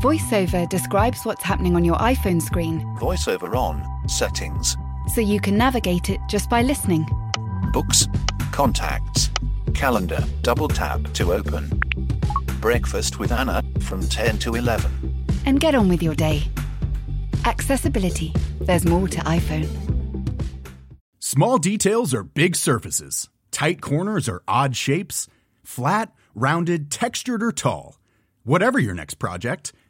VoiceOver describes what's happening on your iPhone screen VoiceOver on, settings, so you can navigate it just by listening. books, contacts, calendar, double tap to open. Breakfast with Anna from 10 to 11. And get on with your day. Accessibility. There's more to iPhone. Small details are big surfaces. Tight corners are odd shapes. Flat, rounded, textured, or tall. Whatever your next project,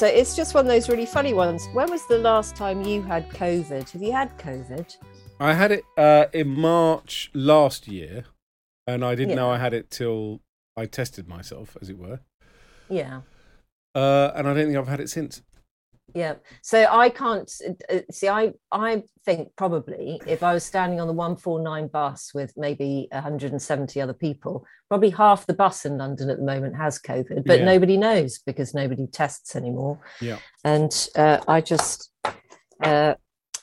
So it's just one of those really funny ones. When was the last time you had COVID? Have you had COVID? I had it uh, in March last year, and I didn't know I had it till I tested myself, as it were. Yeah. Uh, and I don't think I've had it since. Yeah. So I can't uh, see. I I think probably if I was standing on the one four nine bus with maybe 170 other people, probably half the bus in London at the moment has COVID, but Yeah. nobody knows because nobody tests anymore. Yeah. And uh, I just uh,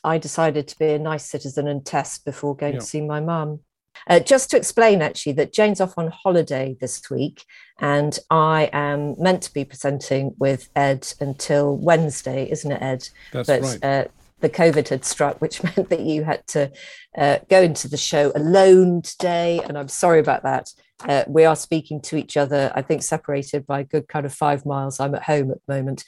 I decided to be a nice citizen and test before going Yeah. to see my mum. Uh, just to explain, actually, that Jane's off on holiday this week, and I am meant to be presenting with Ed until Wednesday, isn't it, Ed? That's but right. uh, the COVID had struck, which meant that you had to uh, go into the show alone today, and I'm sorry about that. Uh, we are speaking to each other, I think, separated by a good kind of five miles. I'm at home at the moment.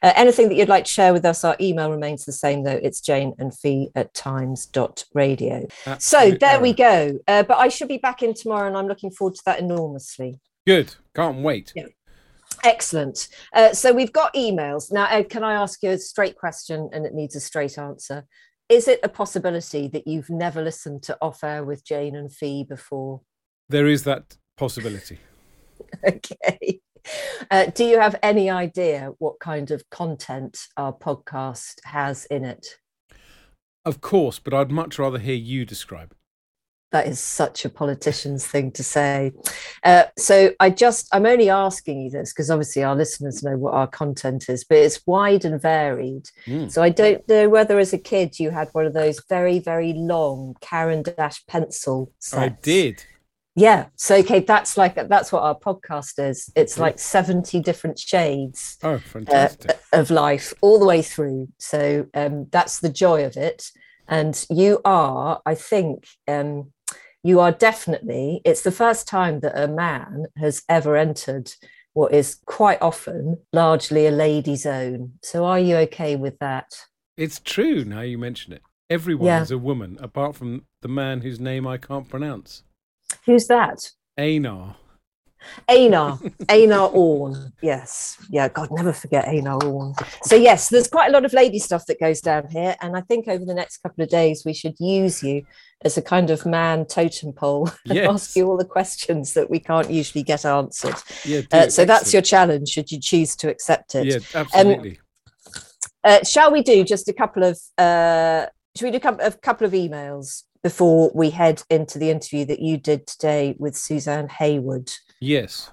Uh, anything that you'd like to share with us, our email remains the same, though. It's jane and fi at times.radio. So Absolute there we go. Uh, but I should be back in tomorrow, and I'm looking forward to that enormously. Good. Can't wait. Yeah. Excellent. Uh, so we've got emails. Now, Ed, can I ask you a straight question and it needs a straight answer? Is it a possibility that you've never listened to Off Air with Jane and Fi before? There is that possibility. okay. Uh, do you have any idea what kind of content our podcast has in it? Of course, but I'd much rather hear you describe. That is such a politician's thing to say. Uh, so I just, I'm only asking you this because obviously our listeners know what our content is, but it's wide and varied. Mm. So I don't know whether as a kid you had one of those very, very long Caran d'Ache pencil sets. I did. Yeah. So okay, that's like that's what our podcast is. It's like 70 different shades Oh, uh, of life all the way through. So um, that's the joy of it. And you are, I think, um, you are definitely. It's the first time that a man has ever entered what is quite often largely a lady's own. So are you okay with that? It's true now you mention it. Everyone Yeah. is a woman, apart from the man whose name I can't pronounce. Who's that? Einar. Einar, Einar Orn. Yes. Yeah, God, never forget Einar Orn. So, yes, there's quite a lot of lady stuff that goes down here. And I think over the next couple of days, we should use you as a kind of man totem pole and Yes. ask you all the questions that we can't usually get answered. Yeah, Uh, so, that's your challenge, should you choose to accept it. Yeah, absolutely. Uh, shall we do just a couple of uh, should we do a couple, a couple of emails before we head into the interview that you did today with Suzanne Heywood? Yes.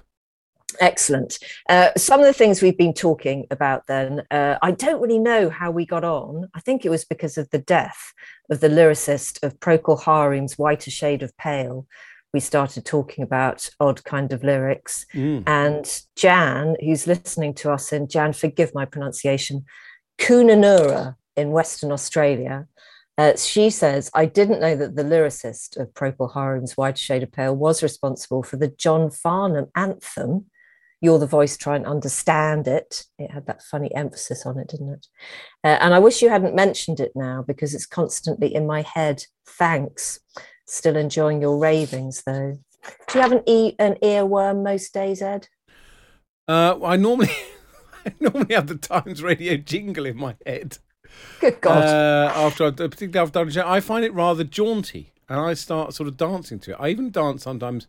Excellent. Uh, some of the things we've been talking about then, uh, I don't really know how we got on. I think it was because of the death of the lyricist of Procol Harum's Whiter Shade of Pale. We started talking about odd kind of lyrics. Mm. And Jan, who's listening to us in Jan, forgive my pronunciation, Kununurra in Western Australia, uh, she says, I didn't know that the lyricist of Procol Harum's White Shade of Pale was responsible for the John Farnham anthem. You're the voice, try and understand it. It had that funny emphasis on it, didn't it? Uh, and I wish you hadn't mentioned it now because it's constantly in my head. Thanks. Still enjoying your ravings, though. Do you have an, e- an earworm most days, Ed? Uh, I normally, I normally have the Times Radio jingle in my head. Good God. Uh, after I've, particularly after I've done a I find it rather jaunty, and I start sort of dancing to it. I even dance sometimes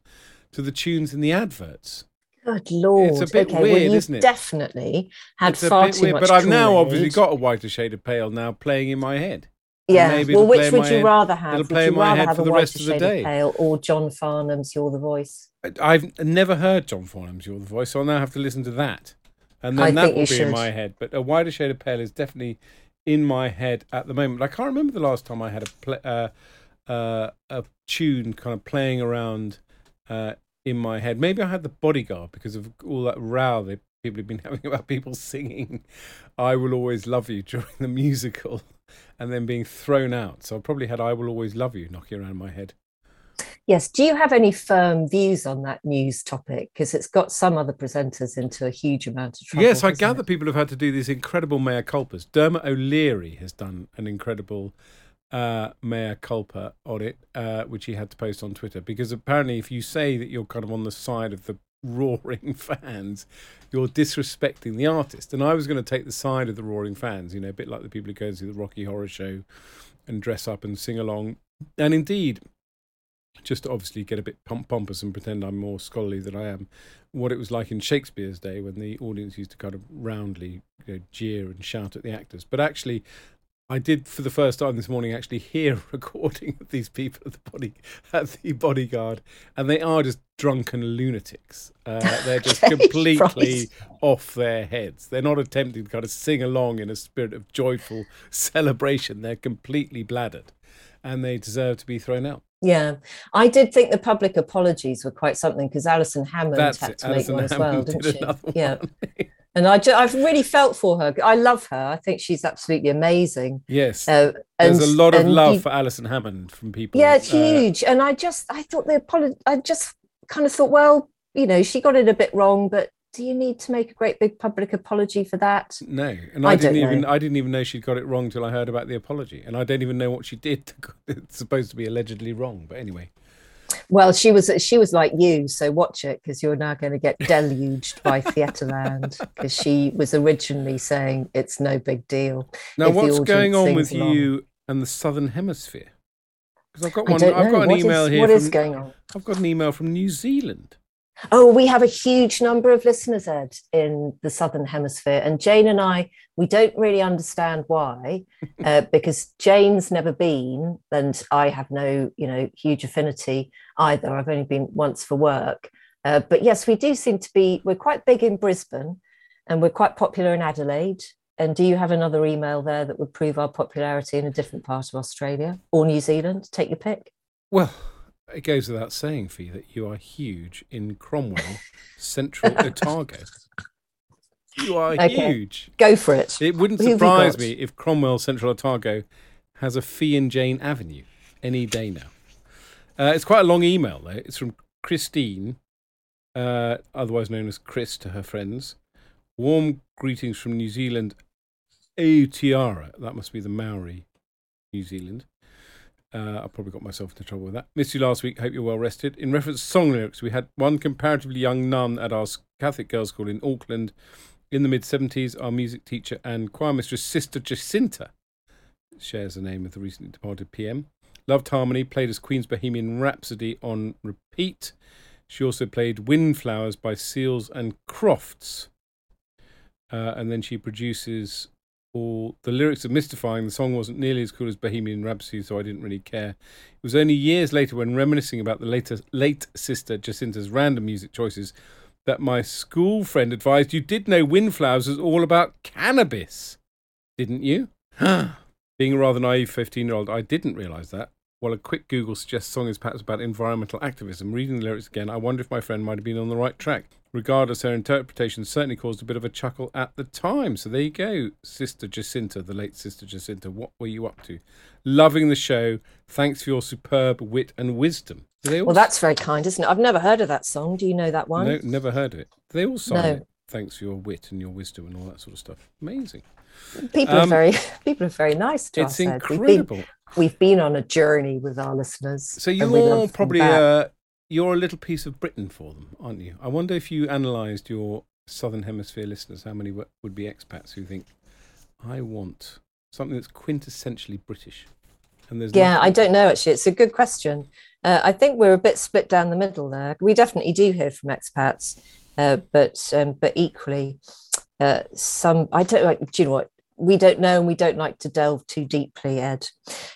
to the tunes in the adverts. Good lord! It's a bit okay, weird, well, isn't it? definitely had It's far too weird, much. but I've now obviously got a whiter shade of pale now playing in my head. Yeah. maybe well, which would you head- rather have? it'll Would play you in my rather head have for a the rest of the day. pale or John Farnham's "You're the Voice"? I- I've never heard John Farnham's "You're the Voice," so I'll now have to listen to that, and then I that will be in my head. But a whiter shade of pale is definitely in my head at the moment. I can't remember the last time I had a uh, uh, a tune kind of playing around uh, in my head. Maybe I had the Bodyguard because of all that row that people have been having about people singing "I Will Always Love You" during the musical, and then being thrown out. So I probably had "I Will Always Love You" knocking around my head. Yes. Do you have any firm views on that news topic? Because it's got some other presenters into a huge amount of trouble. Yes, I gather it? people have had to do these incredible mea culpas. Dermot O'Leary has done an incredible uh, mea culpa on it, uh, which he had to post on Twitter. Because apparently, if you say that you're kind of on the side of the roaring fans, you're disrespecting the artist. And I was going to take the side of the roaring fans, you know, a bit like the people who go to see the Rocky Horror Show and dress up and sing along. And indeed, just to obviously get a bit pomp- pompous and pretend I'm more scholarly than I am, what it was like in Shakespeare's day when the audience used to kind of roundly you know, jeer and shout at the actors. But actually, I did for the first time this morning actually hear a recording of these people at the body at the bodyguard, and they are just drunken lunatics. Uh, they're just completely off their heads. They're not attempting to kind of sing along in a spirit of joyful celebration. They're completely bladdered, and they deserve to be thrown out. Yeah, I did think the public apologies were quite something because Alison Hammond That's had it. to make Alison one as Hammond well, did didn't she? Yeah, and I, ju- I've really felt for her. I love her. I think she's absolutely amazing. Yes. Uh, There's a lot of love you- for Alison Hammond from people. Yeah, it's uh, huge. And I just, I thought the apology. I just kind of thought, well, you know, she got it a bit wrong, but do you need to make a great big public apology for that? No, and I I, didn't even know. I didn't even know she'd got it wrong till I heard about the apology, and I don't even know what she did. It's supposed to be allegedly wrong, but anyway. Well, she was she was like you, so watch it because you're now going to get deluged by Theatreland because she was originally saying it's no big deal. Now, what's going on with along. you and the Southern Hemisphere? Because I've got one. I've know. got an What is- email here. What from, is going on? I've got an email from New Zealand. Oh, we have a huge number of listeners, Ed, in the Southern Hemisphere. And Jane and I, we don't really understand why, uh, because Jane's never been, and I have no, you know, huge affinity either. I've only been once for work. Uh, but yes, we do seem to be, we're quite big in Brisbane and we're quite popular in Adelaide. And do you have another email there that would prove our popularity in a different part of Australia or New Zealand? Take your pick. Well, it goes without saying, Fi, that you are huge in Cromwell, Central Otago. You are Okay. huge. Go for it. It wouldn't Who surprise me if Cromwell Central Otago has a Fi and Jane Avenue any day now. Uh, it's quite a long email, though. It's from Christine, uh, otherwise known as Chris to her friends. Warm greetings from New Zealand, Aotearoa. That must be the Maori, New Zealand. Uh, I probably got myself into trouble with that. Missed you last week. Hope you're well rested. In reference to song lyrics, we had one comparatively young nun at our Catholic girls' school in Auckland in the mid 70s. Our music teacher and choir mistress, Sister Jacinta, shares the name of the recently departed PM. Loved harmony, played as Queen's Bohemian Rhapsody on repeat. She also played Windflowers by Seals and Crofts. Uh, and then she produces all the lyrics are mystifying. The song wasn't nearly as cool as Bohemian Rhapsody, so I didn't really care. It was only years later, when reminiscing about the later, late sister Jacinta's random music choices, that my school friend advised you did know Windflowers was all about cannabis, didn't you? Being a rather naive 15 year old, I didn't realise that. While a quick Google suggests the song is perhaps about environmental activism, reading the lyrics again, I wonder if my friend might have been on the right track. Regardless, her interpretation certainly caused a bit of a chuckle at the time. So there you go, Sister Jacinta, the late Sister Jacinta. What were you up to? Loving the show. Thanks for your superb wit and wisdom. Do they all Well, that's very kind, isn't it? I've never heard of that song. Do you know that one? no, never heard of it. They all sign No. it. Thanks for your wit and your wisdom and all that sort of stuff. Amazing. People are Um, very people are very nice to It's us. Ed. We've been, incredible. we've been on a journey with our listeners. So you're probably back. You're a little piece of Britain for them, aren't you? I wonder if you analysed your Southern Hemisphere listeners, how many w- would be expats who think I want something that's quintessentially British? And there's yeah, I don't know actually. It's a good question. Uh, I think we're a bit split down the middle there. We definitely do hear from expats. Uh, but um, but equally, uh, some I don't like. Do you know what? We don't know and we don't like to delve too deeply, Ed.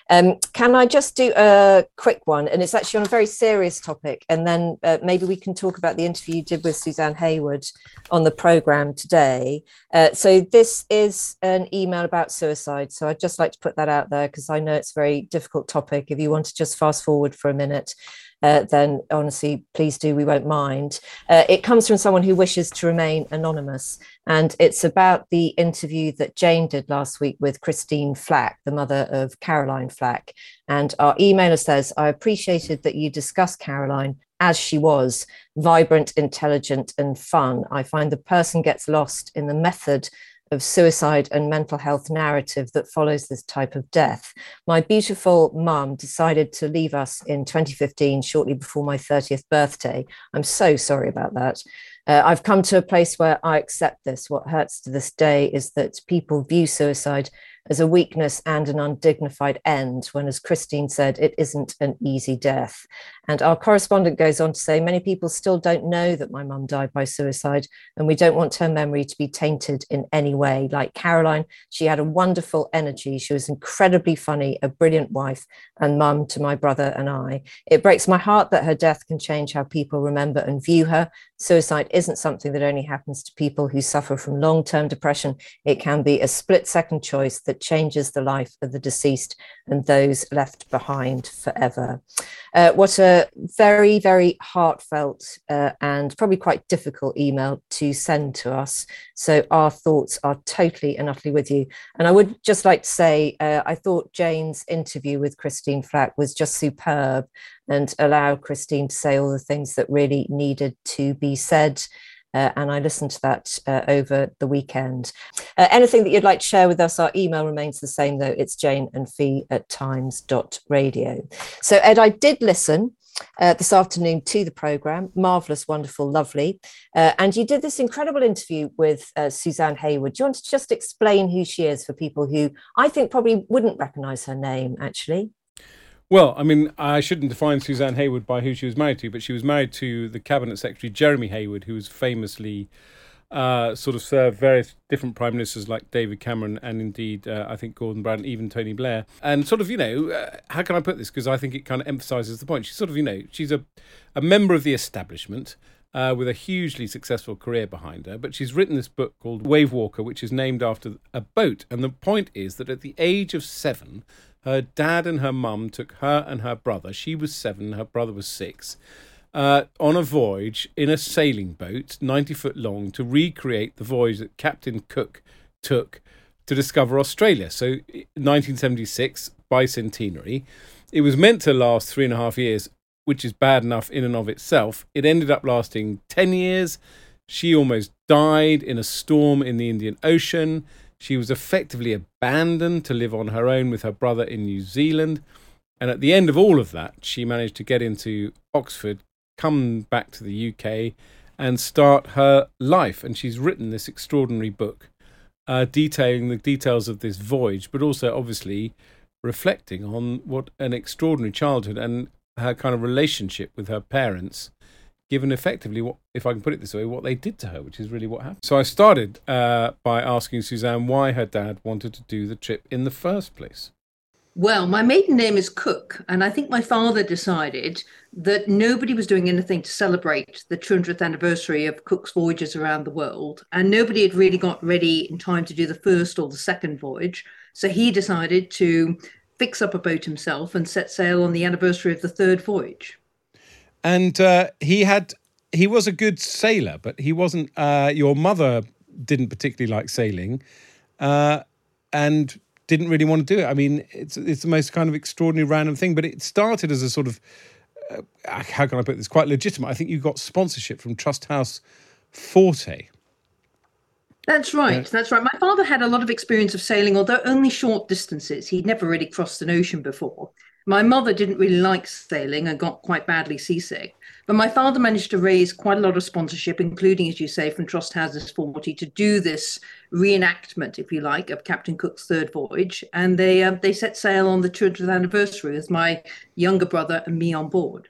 Um, can I just do a quick one? And it's actually on a very serious topic. And then uh, maybe we can talk about the interview you did with Suzanne Heywood on the programme today. Uh, so, this is an email about suicide. So, I'd just like to put that out there because I know it's a very difficult topic. If you want to just fast forward for a minute, uh, then honestly, please do, we won't mind. Uh, it comes from someone who wishes to remain anonymous. And it's about the interview that Jane did last week with Christine Flack, the mother of Caroline Flack. And our emailer says, I appreciated that you discussed Caroline as she was vibrant, intelligent, and fun. I find the person gets lost in the method of suicide and mental health narrative that follows this type of death. My beautiful mum decided to leave us in 2015, shortly before my 30th birthday. I'm so sorry about that. Uh, I've come to a place where I accept this. What hurts to this day is that people view suicide as a weakness and an undignified end, when, as Christine said, it isn't an easy death. And our correspondent goes on to say many people still don't know that my mum died by suicide, and we don't want her memory to be tainted in any way. Like Caroline, she had a wonderful energy. She was incredibly funny, a brilliant wife and mum to my brother and I. It breaks my heart that her death can change how people remember and view her. Suicide isn't something that only happens to people who suffer from long term depression, it can be a split second choice that changes the life of the deceased and those left behind forever. Uh, what a very, very heartfelt uh, and probably quite difficult email to send to us. So, our thoughts are totally and utterly with you. And I would just like to say, uh, I thought Jane's interview with Christine Flack was just superb and allowed Christine to say all the things that really needed to be said. Uh, and I listened to that uh, over the weekend. Uh, anything that you'd like to share with us, our email remains the same, though. It's jane and fi at times dot radio. So, Ed, I did listen. Uh, this afternoon to the program. Marvelous, wonderful, lovely. Uh, and you did this incredible interview with uh, Suzanne Heywood. Do you want to just explain who she is for people who I think probably wouldn't recognize her name, actually? Well, I mean, I shouldn't define Suzanne Heywood by who she was married to, but she was married to the cabinet secretary Jeremy Heywood, who was famously uh, sort of served various different prime ministers like David Cameron and indeed uh, I think Gordon Brown, even Tony Blair. And sort of, you know, uh, how can I put this? Because I think it kind of emphasises the point. She's sort of, you know, she's a, a member of the establishment. Uh, with a hugely successful career behind her, but she's written this book called Wavewalker, which is named after a boat. And the point is that at the age of seven, her dad and her mum took her and her brother, she was seven, her brother was six, uh, on a voyage in a sailing boat, 90 foot long, to recreate the voyage that Captain Cook took to discover Australia. So, 1976, bicentenary. It was meant to last three and a half years, which is bad enough in and of itself. It ended up lasting 10 years. She almost died in a storm in the Indian Ocean. She was effectively abandoned to live on her own with her brother in New Zealand. And at the end of all of that, she managed to get into Oxford, come back to the UK, and start her life. And she's written this extraordinary book uh, detailing the details of this voyage, but also obviously reflecting on what an extraordinary childhood and her kind of relationship with her parents given effectively what, if I can put it this way, what they did to her, which is really what happened. So I started uh, by asking Suzanne why her dad wanted to do the trip in the first place. Well, my maiden name is Cook, and I think my father decided that nobody was doing anything to celebrate the 200th anniversary of Cook's voyages around the world, and nobody had really got ready in time to do the first or the second voyage. So he decided to fix up a boat himself and set sail on the anniversary of the third voyage and uh, he had he was a good sailor, but he wasn't. Uh, your mother didn't particularly like sailing, uh, and didn't really want to do it. I mean, it's it's the most kind of extraordinary random thing, but it started as a sort of uh, how can I put this? Quite legitimate. I think you got sponsorship from Trusthouse Forte. That's right. That's right. My father had a lot of experience of sailing, although only short distances. He'd never really crossed an ocean before. My mother didn't really like sailing and got quite badly seasick. But my father managed to raise quite a lot of sponsorship, including, as you say, from Trust Houses Forte, to do this reenactment, if you like, of Captain Cook's third voyage. And they uh, they set sail on the 200th anniversary with my younger brother and me on board.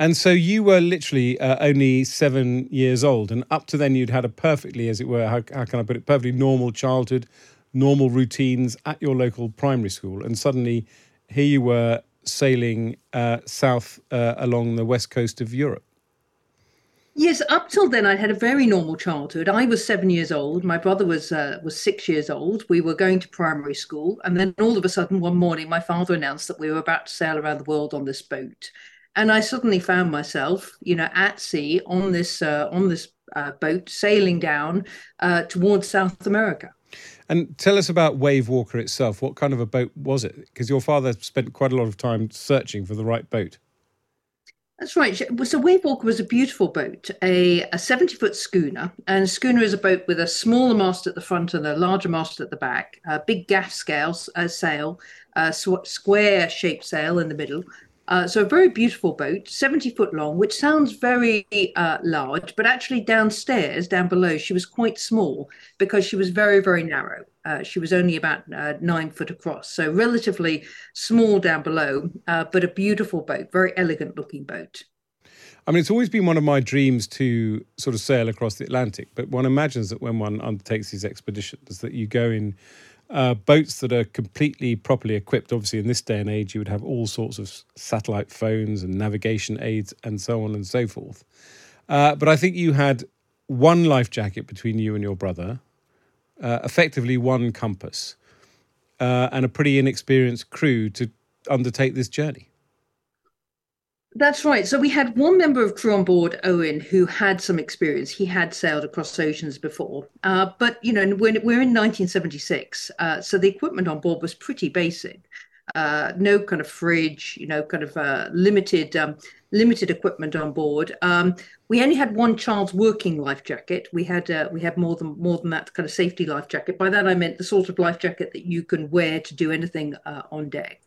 And so you were literally uh, only seven years old, and up to then you'd had a perfectly, as it were, how, how can I put it, perfectly normal childhood, normal routines at your local primary school, and suddenly here you were sailing uh, south uh, along the west coast of Europe. Yes, up till then, I'd had a very normal childhood. I was seven years old. My brother was uh, was six years old. We were going to primary school, and then all of a sudden, one morning, my father announced that we were about to sail around the world on this boat, and I suddenly found myself, you know, at sea on this uh, on this uh, boat, sailing down uh, towards South America. And tell us about Wavewalker itself. What kind of a boat was it? Because your father spent quite a lot of time searching for the right boat. That's right. So Wavewalker was a beautiful boat, a, a 70 foot schooner. And a schooner is a boat with a smaller mast at the front and a larger mast at the back, a big gaff scales, a sail, a square shaped sail in the middle, uh, so a very beautiful boat, 70 foot long, which sounds very uh, large, but actually downstairs, down below, she was quite small because she was very, very narrow. Uh, she was only about uh, nine foot across, so relatively small down below, uh, but a beautiful boat, very elegant looking boat. I mean, it's always been one of my dreams to sort of sail across the Atlantic, but one imagines that when one undertakes these expeditions, that you go in uh, boats that are completely properly equipped. Obviously, in this day and age, you would have all sorts of satellite phones and navigation aids and so on and so forth. Uh, but I think you had one life jacket between you and your brother, uh, effectively one compass, uh, and a pretty inexperienced crew to undertake this journey. That's right. So we had one member of crew on board, Owen, who had some experience. He had sailed across oceans before, uh, but you know, when we're in 1976, uh, so the equipment on board was pretty basic. Uh, no kind of fridge, you know, kind of uh, limited um, limited equipment on board. Um, we only had one child's working life jacket. We had uh, we had more than more than that kind of safety life jacket. By that I meant the sort of life jacket that you can wear to do anything uh, on deck.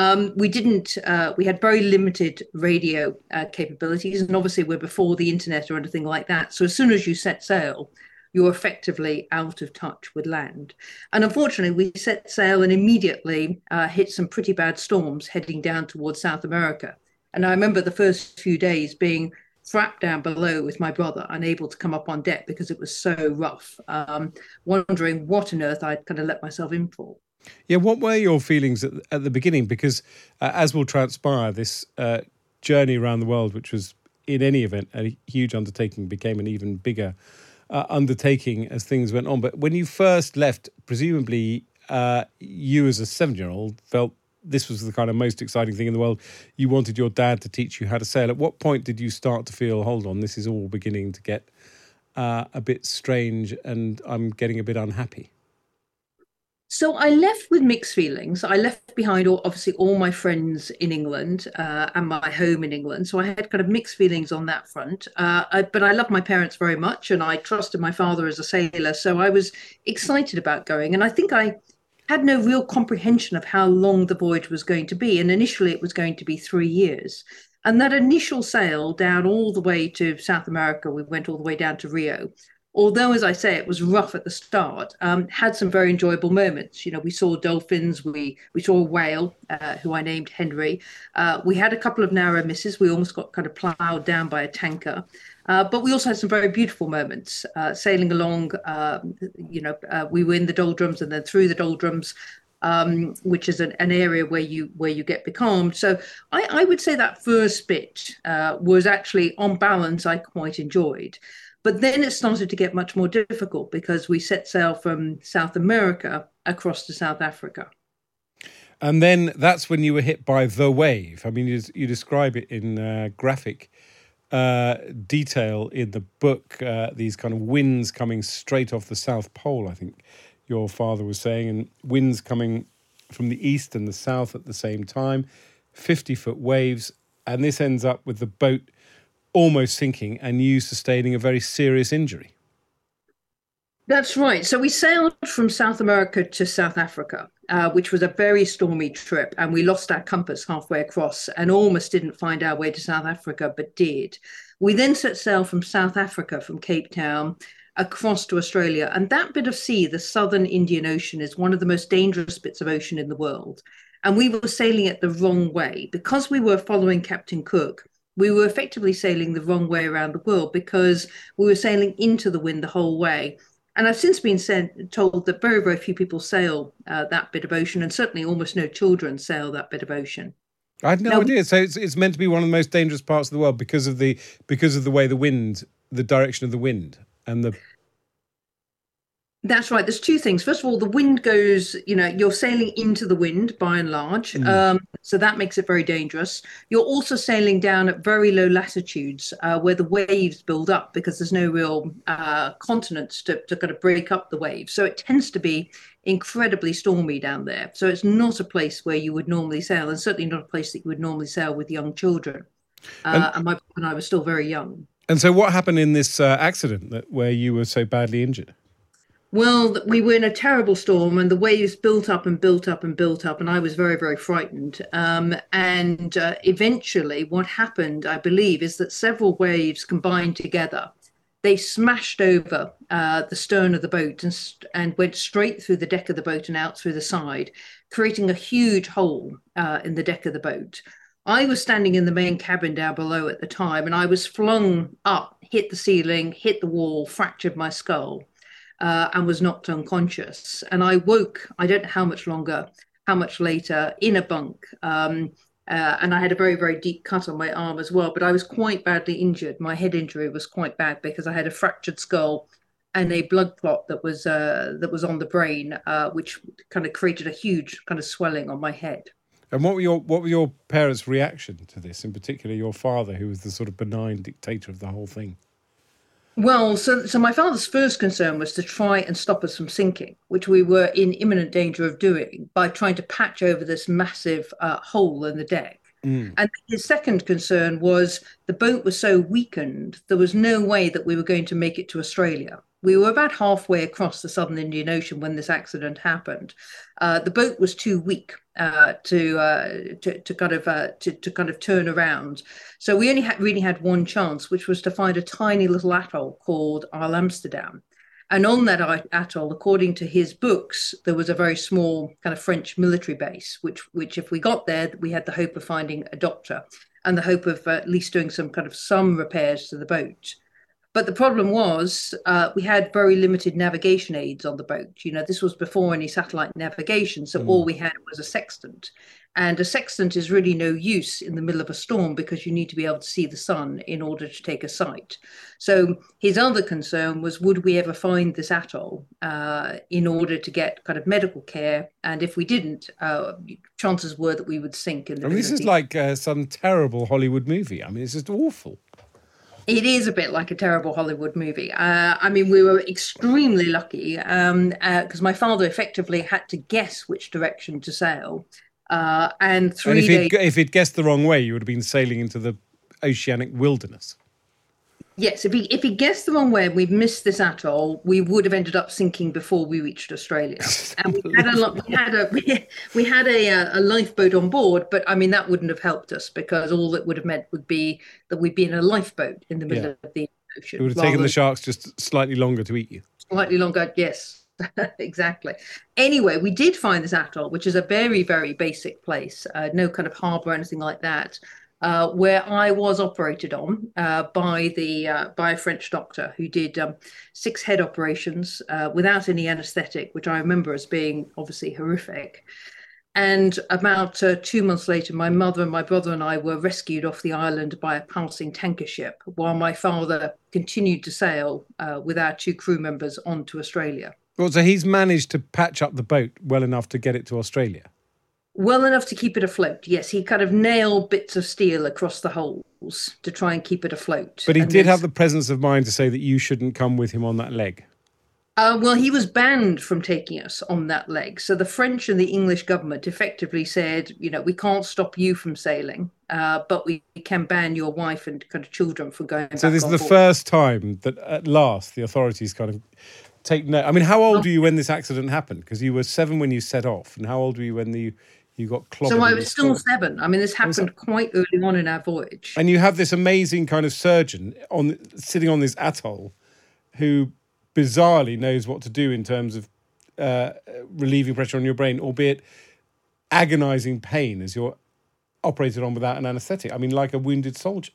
Um, we didn't, uh, we had very limited radio uh, capabilities. And obviously, we're before the internet or anything like that. So as soon as you set sail, you're effectively out of touch with land. And unfortunately, we set sail and immediately uh, hit some pretty bad storms heading down towards South America. And I remember the first few days being trapped down below with my brother, unable to come up on deck because it was so rough, um, wondering what on earth I'd kind of let myself in for. Yeah, what were your feelings at, at the beginning? Because uh, as will transpire, this uh, journey around the world, which was in any event a huge undertaking, became an even bigger uh, undertaking as things went on. But when you first left, presumably uh, you as a seven-year-old felt this was the kind of most exciting thing in the world. You wanted your dad to teach you how to sail. At what point did you start to feel, hold on, this is all beginning to get uh, a bit strange, and I'm getting a bit unhappy? So I left with mixed feelings. I left behind all, obviously all my friends in England uh, and my home in England. So I had kind of mixed feelings on that front. Uh, I, but I love my parents very much and I trusted my father as a sailor. So I was excited about going. And I think I had no real comprehension of how long the voyage was going to be. And initially it was going to be three years. And that initial sail down all the way to South America, we went all the way down to Rio, although, as I say, it was rough at the start, um, had some very enjoyable moments. You know, we saw dolphins, we we saw a whale, uh, who I named Henry. Uh, we had a couple of narrow misses. We almost got kind of ploughed down by a tanker. Uh, but we also had some very beautiful moments uh, sailing along. Um, you know, uh, we were in the doldrums and then through the doldrums. Um, which is an, an, area where you where you get becalmed. So I, I would say that first bit uh, was actually, on balance, I quite enjoyed. But then it started to get much more difficult because we set sail from South America across to South Africa. And then that's when you were hit by the wave. I mean, you, you describe it in uh, graphic uh, detail in the book, uh, these kind of winds coming straight off the South Pole, I think your father was saying, and winds coming from the east and the south at the same time, 50 foot waves. And this ends up with the boat almost sinking and you sustaining a very serious injury. That's right. So we sailed from South America to South Africa, uh, which was a very stormy trip, and we lost our compass halfway across and almost didn't find our way to South Africa, but did. We then set sail from South Africa, from Cape Town, across to Australia. And that bit of sea, the southern Indian Ocean, is one of the most dangerous bits of ocean in the world. And we were sailing it the wrong way because we were following Captain Cook We were effectively sailing the wrong way around the world because we were sailing into the wind the whole way. And I've since been said, told that very, very few people sail uh, that bit of ocean, and certainly almost no children sail that bit of ocean. I had no Now- idea. So it's, it's meant to be one of the most dangerous parts of the world because of the because of the way the wind, the direction of the wind, and the That's right. There's two things. First of all, the wind goes, you know, you're sailing into the wind by and large. Um, so that makes it very dangerous. You're also sailing down at very low latitudes uh, where the waves build up because there's no real uh, continents to, to kind of break up the waves. So it tends to be incredibly stormy down there. So it's not a place where you would normally sail, and certainly not a place that you would normally sail with young children. Uh, and my and I were still very young. and so what happened in this uh, accident that where you were so badly injured? Well, we were in a terrible storm, and the waves built up and built up and built up, and I was very, very frightened. Um, and uh, eventually, what happened, I believe, is that several waves combined together. They smashed over uh, the stern of the boat and, and went straight through the deck of the boat and out through the side, creating a huge hole uh, in the deck of the boat. I was standing in the main cabin down below at the time, and I was flung up, hit the ceiling, hit the wall, fractured my skull uh, and was knocked unconscious. And I woke, I don't know how much longer, how much later, in a bunk. Um, uh, and I had a very, very deep cut on my arm as well. But I was quite badly injured. My head injury was quite bad because I had a fractured skull and a blood clot that was uh, that was on the brain, uh, which kind of created a huge kind of swelling on my head. And what were your what were your parents' reaction to this? In particular, your father, who was the sort of benign dictator of the whole thing. Well, so so my father's first concern was to try and stop us from sinking, which we were in imminent danger of doing by trying to patch over this massive uh, hole in the deck. And his second concern was the boat was so weakened, there was no way that we were going to make it to Australia. We were about halfway across the southern Indian Ocean when this accident happened. Uh, the boat was too weak uh, to, uh, to to kind of uh, to, to kind of turn around. So we only had really had one chance, which was to find a tiny little atoll called Isle Amsterdam. And on that atoll, according to his books, there was a very small kind of French military base, which, which if we got there, we had the hope of finding a doctor and the hope of uh, at least doing some kind of some repairs to the boat. But the problem was uh, we had very limited navigation aids on the boat. You know, this was before any satellite navigation, so all we had was a sextant. And a sextant is really no use in the middle of a storm because you need to be able to see the sun in order to take a sight. So his other concern was would we ever find this atoll uh, in order to get kind of medical care? And if we didn't, uh, chances were that we would sink in the I mean, this is middle of the- like uh, some terrible Hollywood movie. I mean, it's just awful. It is a bit like a terrible Hollywood movie. Uh, I mean, we were extremely lucky because my father effectively had to guess which direction to sail. Uh, and And three if days. he'd, if he'd guessed the wrong way, you would have been sailing into the oceanic wilderness. Yes, if he if he guessed the wrong way, and we'd missed this atoll, we would have ended up sinking before we reached Australia. and we had a we had a we had a uh, a lifeboat on board, but I mean that wouldn't have helped us because all it would have meant would be that we'd be in a lifeboat in the middle Yeah. of the ocean. It would have taken the sharks just slightly longer to eat you. slightly longer. Yes, exactly. Anyway, we did find this atoll, which is a very, very basic place, uh, no kind of harbour or anything like that, uh, where I was operated on uh, by the uh, by a French doctor who did um, six head operations uh, without any anaesthetic, which I remember as being obviously horrific. And about uh, two months later, my mother and my brother and I were rescued off the island by a passing tanker ship, while my father continued to sail with our two crew members on to Australia. Well, so he's managed to patch up the boat well enough to get it to Australia. Well enough to keep it afloat. Yes, he kind of nailed bits of steel across the holes to try and keep it afloat. But he And did have the presence of mind to say that you shouldn't come with him on that leg. Uh, well, he was banned from taking us on that leg. So the French and the English government effectively said, you know, we can't stop you from sailing, uh, but we can ban your wife and kind of children from going. So this is the board. first time that at last the authorities kind of take note. I mean, how old were you when this accident happened? Because you were seven when you set off, and how old were you when you you got clobbered? So I was still seven. I mean, this happened quite early on in our voyage. And you have this amazing kind of surgeon on sitting on this atoll, who bizarrely knows what to do in terms of uh, relieving pressure on your brain, albeit agonizing pain as you're operated on without an anaesthetic. I mean, like a wounded soldier.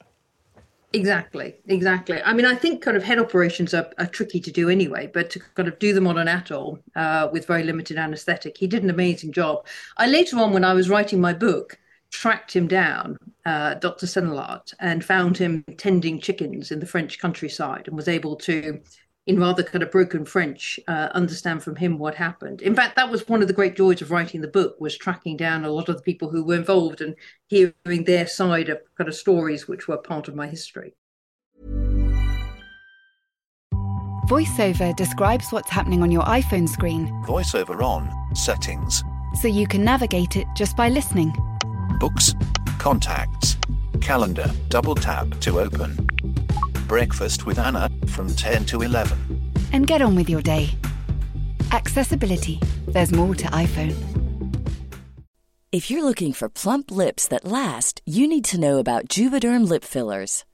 Exactly, exactly. I mean, I think kind of head operations are, are tricky to do anyway, but to kind of do them on an atoll uh, with very limited anaesthetic, he did an amazing job. I later on, when I was writing my book, tracked him down, uh, Dr. Senelart, and found him tending chickens in the French countryside and was able to in rather kind of broken French, uh, understand from him what happened. In fact, that was one of the great joys of writing the book was tracking down a lot of the people who were involved and hearing their side of kind of stories which were part of my history. VoiceOver describes what's happening on your iPhone screen. VoiceOver on, settings, so you can navigate it just by listening. books, contacts, calendar, double tap to open. Breakfast with Anna from 10 to 11. And get on with your day. Accessibility. There's more to iPhone. If you're looking for plump lips that last, you need to know about Juvederm lip fillers.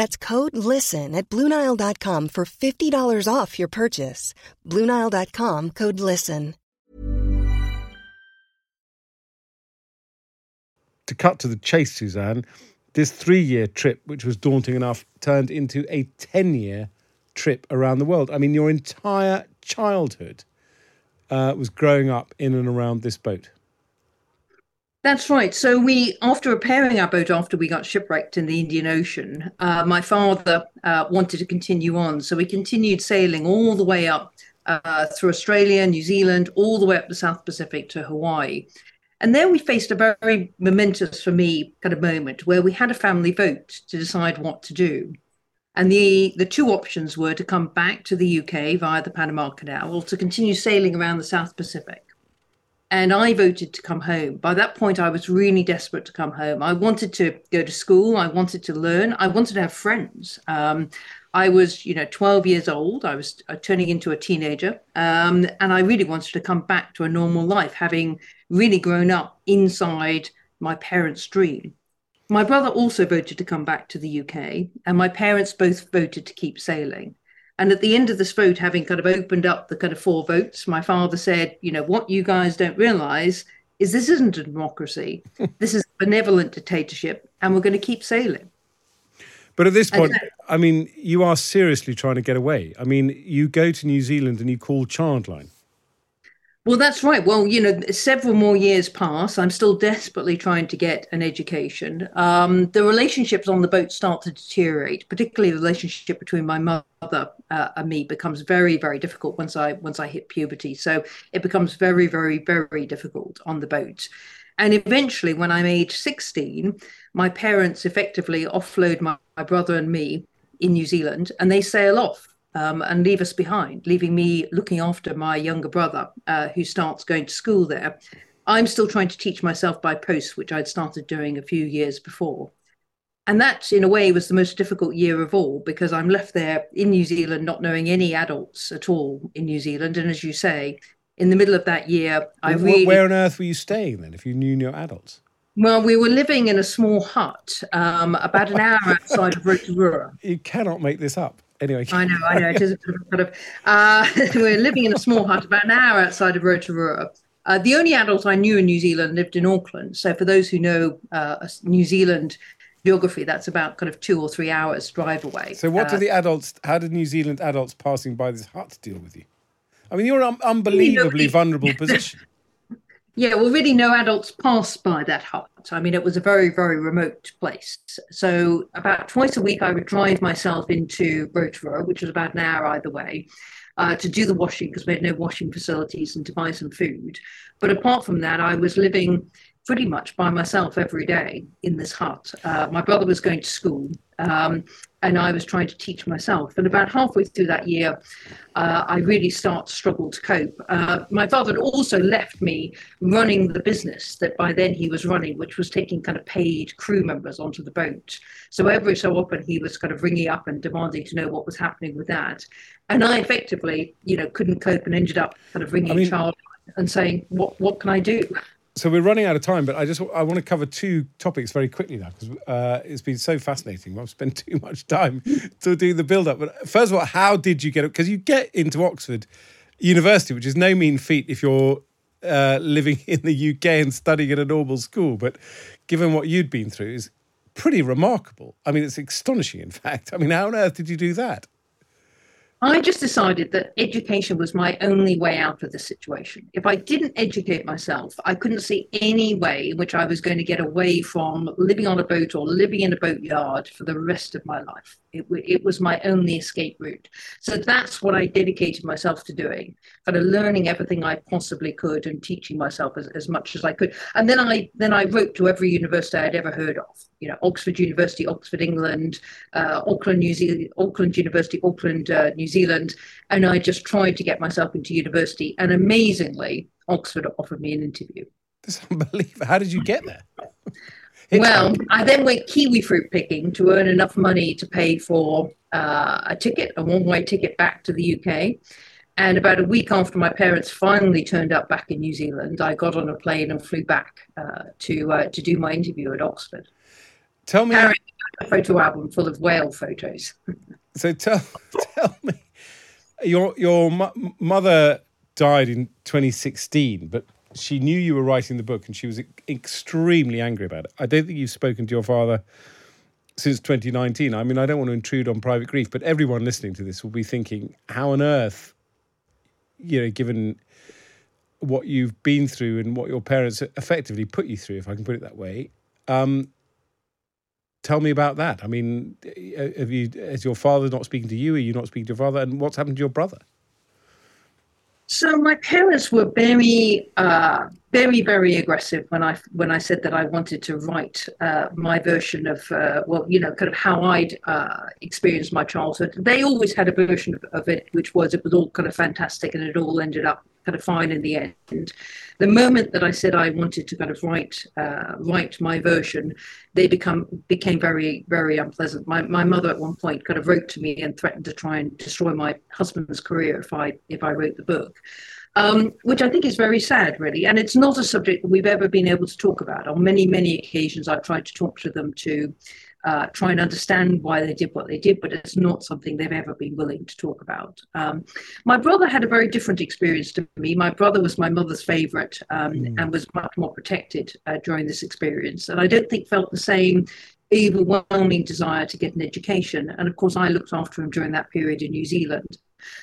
That's code LISTEN at Bluenile.com for $50 off your purchase. Bluenile.com code LISTEN. To cut to the chase, Suzanne, this three year trip, which was daunting enough, turned into a 10 year trip around the world. I mean, your entire childhood uh, was growing up in and around this boat. That's right. So we, after repairing our boat after we got shipwrecked in the Indian Ocean, uh, my father uh, wanted to continue on. So we continued sailing all the way up uh, through Australia, New Zealand, all the way up the South Pacific to Hawaii. And there we faced a very momentous for me kind of moment where we had a family vote to decide what to do. And the, the two options were to come back to the UK via the Panama Canal or to continue sailing around the South Pacific and I voted to come home. By that point, I was really desperate to come home. I wanted to go to school. I wanted to learn. I wanted to have friends. Um, I was, you know, 12 years old. I was uh, turning into a teenager. Um, and I really wanted to come back to a normal life, having really grown up inside my parents' dream. My brother also voted to come back to the UK, and my parents both voted to keep sailing. And at the end of this vote, having kind of opened up the kind of four votes, my father said, you know, what you guys don't realize is this isn't a democracy. this is a benevolent dictatorship, and we're going to keep sailing. But at this point, I mean, you are seriously trying to get away. I mean, you go to New Zealand and you call Childline. Well, that's right. Well, you know, several more years pass. I'm still desperately trying to get an education. Um, the relationships on the boat start to deteriorate, particularly the relationship between my mother uh, and me becomes very, very difficult once I once I hit puberty. So it becomes very, very, very difficult on the boat. And eventually, when I'm age 16, my parents effectively offload my, my brother and me in New Zealand, and they sail off um, and leave us behind, leaving me looking after my younger brother, uh, who starts going to school there. I'm still trying to teach myself by post, which I'd started doing a few years before. And that, in a way, was the most difficult year of all because I'm left there in New Zealand, not knowing any adults at all in New Zealand. And as you say, in the middle of that year, I Wh- really Where on earth were you staying then if you knew no adults? Well, we were living in a small hut um, about an hour outside of Rotorua. You cannot make this up. Anyway, I know, I know. It is a kind of. Uh, we're living in a small hut about an hour outside of Rotorua. Uh, the only adult I knew in New Zealand lived in Auckland. So, for those who know uh, New Zealand geography, that's about kind of two or three hours drive away. So, what Uh, did the adults? How did New Zealand adults passing by this hut deal with you? I mean, you're in an unbelievably vulnerable position. Yeah, well, really, no adults passed by that hut. I mean, it was a very, very remote place. So, about twice a week, I would drive myself into Rotorua, which was about an hour either way, uh, to do the washing because we had no washing facilities and to buy some food. But apart from that, I was living pretty much by myself every day in this hut. Uh, my brother was going to school, um, and I was trying to teach myself. And about halfway through that year, uh, I really start to struggle to cope. Uh, my father had also left me running the business that by then he was running, which was taking kind of paid crew members onto the boat. So every so often he was kind of ringing up and demanding to know what was happening with that. And I effectively, you know, couldn't cope and ended up kind of ringing I mean- child and saying, "What what can I do?" So we're running out of time, but I just I want to cover two topics very quickly now because uh, it's been so fascinating. I've spent too much time to do the build up. But first of all, how did you get it? Because you get into Oxford University, which is no mean feat if you're uh, living in the UK and studying at a normal school. But given what you'd been through, is pretty remarkable. I mean, it's astonishing. In fact, I mean, how on earth did you do that? I just decided that education was my only way out of the situation. If I didn't educate myself, I couldn't see any way in which I was going to get away from living on a boat or living in a boatyard for the rest of my life. It, it was my only escape route. So that's what I dedicated myself to doing, kind of learning everything I possibly could and teaching myself as, as much as I could. And then I then I wrote to every university I'd ever heard of. You know, Oxford University, Oxford, England, uh, Auckland, New Zealand, Auckland University, Auckland, uh, New Zealand, and I just tried to get myself into university. And amazingly, Oxford offered me an interview. That's unbelievable. How did you get there? Well, I then went kiwi fruit picking to earn enough money to pay for uh, a ticket, a one-way ticket back to the UK. And about a week after my parents finally turned up back in New Zealand, I got on a plane and flew back uh, to uh, to do my interview at Oxford. Tell me. Carrying a photo album full of whale photos. So tell tell me, your your mo- mother died in 2016, but she knew you were writing the book, and she was extremely angry about it. I don't think you've spoken to your father since 2019. I mean, I don't want to intrude on private grief, but everyone listening to this will be thinking, how on earth, you know, given what you've been through and what your parents effectively put you through, if I can put it that way. Um, tell me about that. I mean, uh, have you is your father not speaking to you? Are you not speaking to your father? And what's happened to your brother? So my parents were very, uh, very, very aggressive when I when I said that I wanted to write uh, my version of, uh, well, you know, kind of how I'd uh, experienced my childhood. They always had a version of it, which was it was all kind of fantastic, and it all ended up kind of fine in the end. The moment that I said I wanted to kind of write uh, write my version, they become became very very unpleasant. My my mother at one point kind of wrote to me and threatened to try and destroy my husband's career if I if I wrote the book. Um, which I think is very sad, really. And it's not a subject that we've ever been able to talk about. On many, many occasions, I've tried to talk to them to uh, try and understand why they did what they did, but it's not something they've ever been willing to talk about. Um, my brother had a very different experience to me. My brother was my mother's favorite um, and was much more protected uh, during this experience. And I don't think felt the same overwhelming desire to get an education. And of course, I looked after him during that period in New Zealand.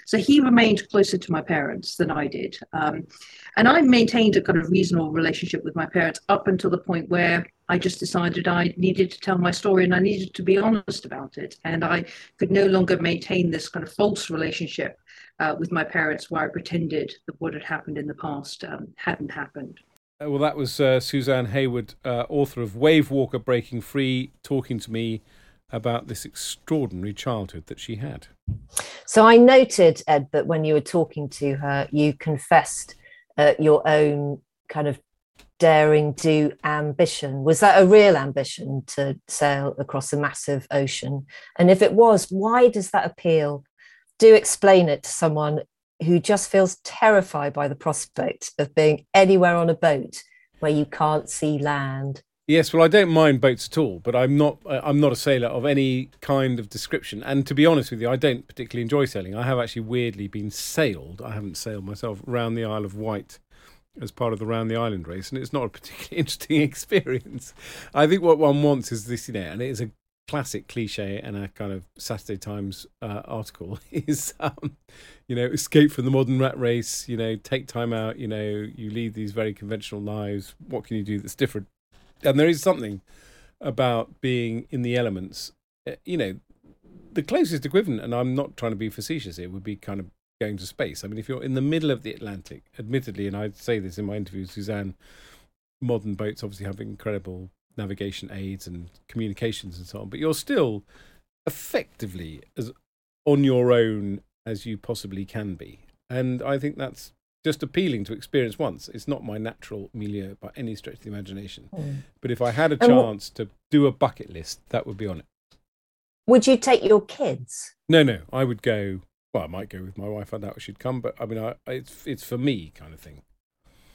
So he remained closer to my parents than I did. Um, and I maintained a kind of reasonable relationship with my parents up until the point where I just decided I needed to tell my story and I needed to be honest about it. And I could no longer maintain this kind of false relationship uh, with my parents where I pretended that what had happened in the past um, hadn't happened. Uh, Well, that was uh, Suzanne Heywood, uh, author of Wavewalker Breaking Free, talking to me about this extraordinary childhood that she had. So I noted, Ed, that when you were talking to her, you confessed uh, your own kind of daring do ambition. Was that a real ambition to sail across a massive ocean? And if it was, why does that appeal? Do explain it to someone who just feels terrified by the prospect of being anywhere on a boat where you can't see land. Yes, well, I don't mind boats at all, but I'm not. uh, I'm not a sailor of any kind of description. And to be honest with you, I don't particularly enjoy sailing. I have actually weirdly been sailed. I haven't sailed myself around the Isle of Wight as part of the round the island race, and it's not a particularly interesting experience. I think what one wants is this, you know, and it is a classic cliche and a kind of Saturday Times uh, article is, um, you know, escape from the modern rat race. You know, take time out. You know, you lead these very conventional lives. What can you do that's different? And there is something about being in the elements. Uh, You know, the closest equivalent, and I'm not trying to be facetious here, would be kind of going to space. I mean, if you're in the middle of the Atlantic, admittedly, and I say this in my interview with Suzanne, modern boats obviously have incredible navigation aids and communications and so on, but you're still effectively as on your own as you possibly can be. And I think that's just appealing to experience once. It's not my natural milieu by any stretch of the imagination. Hmm. But if I had a chance to do a bucket list, that would be on it. Would you take your kids? No, no, I would go. Well, I might go with my wife. I doubt she'd come, but I mean, I, it's it's for me kind of thing.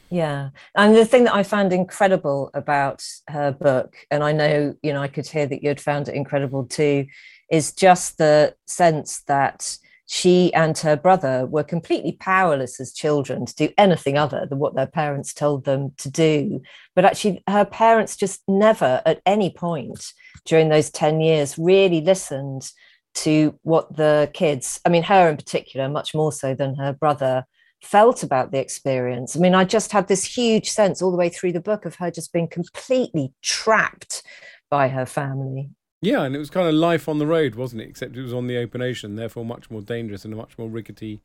Yeah. And the thing that I found incredible about her book, and I know, you know, I could hear that you'd found it incredible too, is just the sense that she and her brother were completely powerless as children to do anything other than what their parents told them to do. But actually, her parents just never at any point during those 10 years really listened to what the kids, I mean, her in particular, much more so than her brother, felt about the experience. I mean, I just had this huge sense all the way through the book of her just being completely trapped by her family. Yeah, and it was kind of life on the road, wasn't it? Except it was on the open ocean, therefore much more dangerous and a much more rickety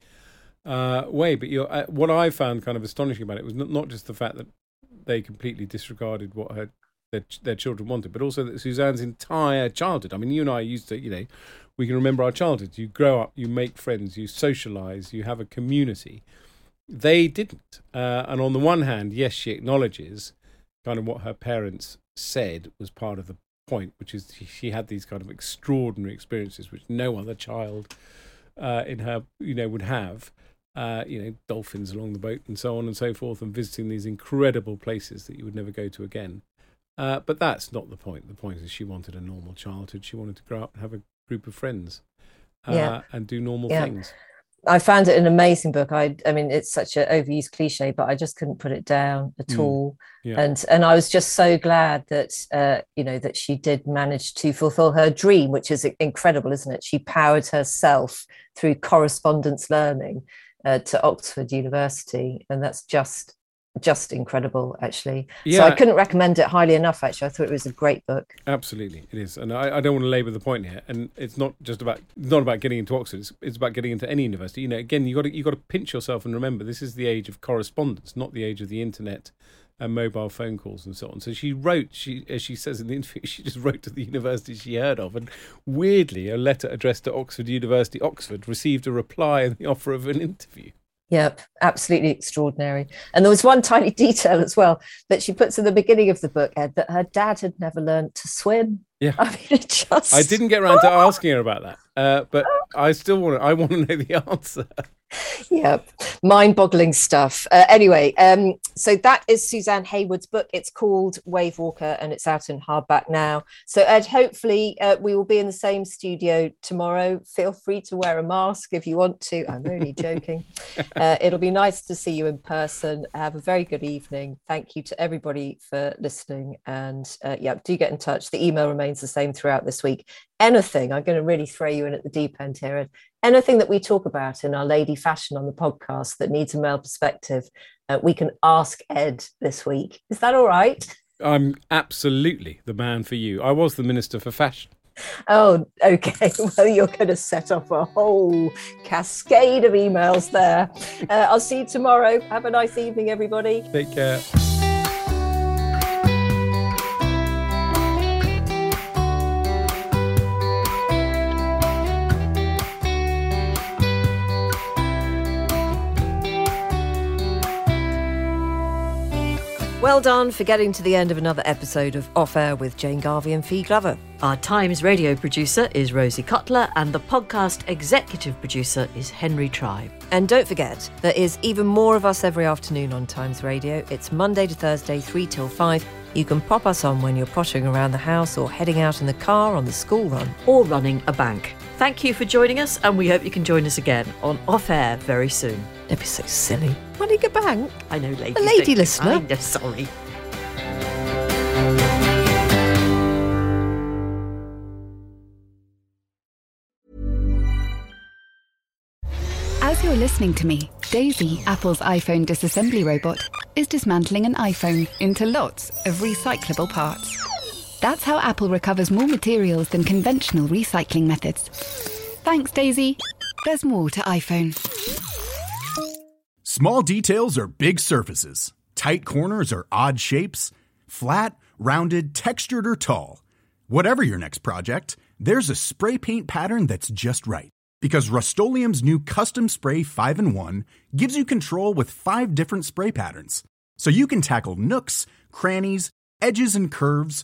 uh, way. But uh, what I found kind of astonishing about it was not, not just the fact that they completely disregarded what her their, their children wanted, but also that Suzanne's entire childhood. I mean, you and I used to, you know, we can remember our childhood. You grow up, you make friends, you socialize, you have a community. They didn't. Uh, and on the one hand, yes, she acknowledges kind of what her parents said was part of the point, which is she- had these kind of extraordinary experiences which no other child uh, in her, you know, would have. Uh, you know, dolphins along the boat and so on and so forth, and visiting these incredible places that you would never go to again. Uh, but that's not the point. The point is she wanted a normal childhood. She wanted to grow up and have a group of friends uh, Yeah. and do normal Yeah. things. I found it an amazing book. I, I mean, it's such an overused cliche, but I just couldn't put it down at Mm. all. Yeah. And and I was just so glad that uh, you know that she did manage to fulfill her dream, which is incredible, isn't it? She powered herself through correspondence learning uh, to Oxford University, and that's just just incredible, actually. So I couldn't recommend it highly enough. Actually, I thought it was a great book. Absolutely, it is, and I, I don't want to labour the point here. And it's not just about not about getting into Oxford. It's, it's about getting into any university. You know, again, you got to you got to pinch yourself and remember this is the age of correspondence, not the age of the internet and mobile phone calls and so on. So she wrote, she as she says in the interview, she just wrote to the university she heard of, and weirdly, a letter addressed to Oxford University, Oxford, received a reply and the offer of an interview. Yep, absolutely extraordinary. And there was one tiny detail as well that she puts in the beginning of the book, Ed, that her dad had never learned to swim. Yeah. I mean, it just. I didn't get around to asking her about that, uh, but I still want to. I want to know the answer. Yep, mind-boggling stuff. Uh, anyway, um, so that is Suzanne Heywood's book. It's called Wavewalker, and it's out in hardback now. So Ed, hopefully uh, we will be in the same studio tomorrow. Feel free to wear a mask if you want to. I'm only joking. uh, it'll be nice to see you in person. Have a very good evening. Thank you to everybody for listening, and uh, yeah, do get in touch. The email remains the same throughout this week. Anything, I'm going to really throw you in at the deep end here. Ed anything that we talk about in our lady fashion on the podcast that needs a male perspective, uh, we can ask Ed this week. Is that all right? I'm absolutely the man for you. I was the minister for fashion. Oh, okay. Well, you're going to set off a whole cascade of emails there. Uh, I'll see you tomorrow. Have a nice evening, everybody. Take care. Well done for getting to the end of another episode of Off Air with Jane Garvey and Fi Glover. Our Times radio producer is Rosie Cutler, and the podcast executive producer is Henry Tribe. And don't forget, there is even more of us every afternoon on Times Radio. It's Monday to Thursday, 3 till 5. You can pop us on when you're pottering around the house or heading out in the car on the school run. Or running a bank. Thank you for joining us, and we hope you can join us again on Off Air very soon. Don't be so silly. Running a bank? I know, ladies. A lady don't- listener. I'm sorry. As you're listening to me, Daisy, Apple's iPhone disassembly robot, is dismantling an iPhone into lots of recyclable parts. That's how Apple recovers more materials than conventional recycling methods. Thanks, Daisy. There's more to iPhone. Small details are big surfaces. Tight corners are odd shapes. Flat, rounded, textured, or tall. Whatever your next project, there's a spray paint pattern that's just right. Because Rust new Custom Spray 5 in 1 gives you control with five different spray patterns. So you can tackle nooks, crannies, edges, and curves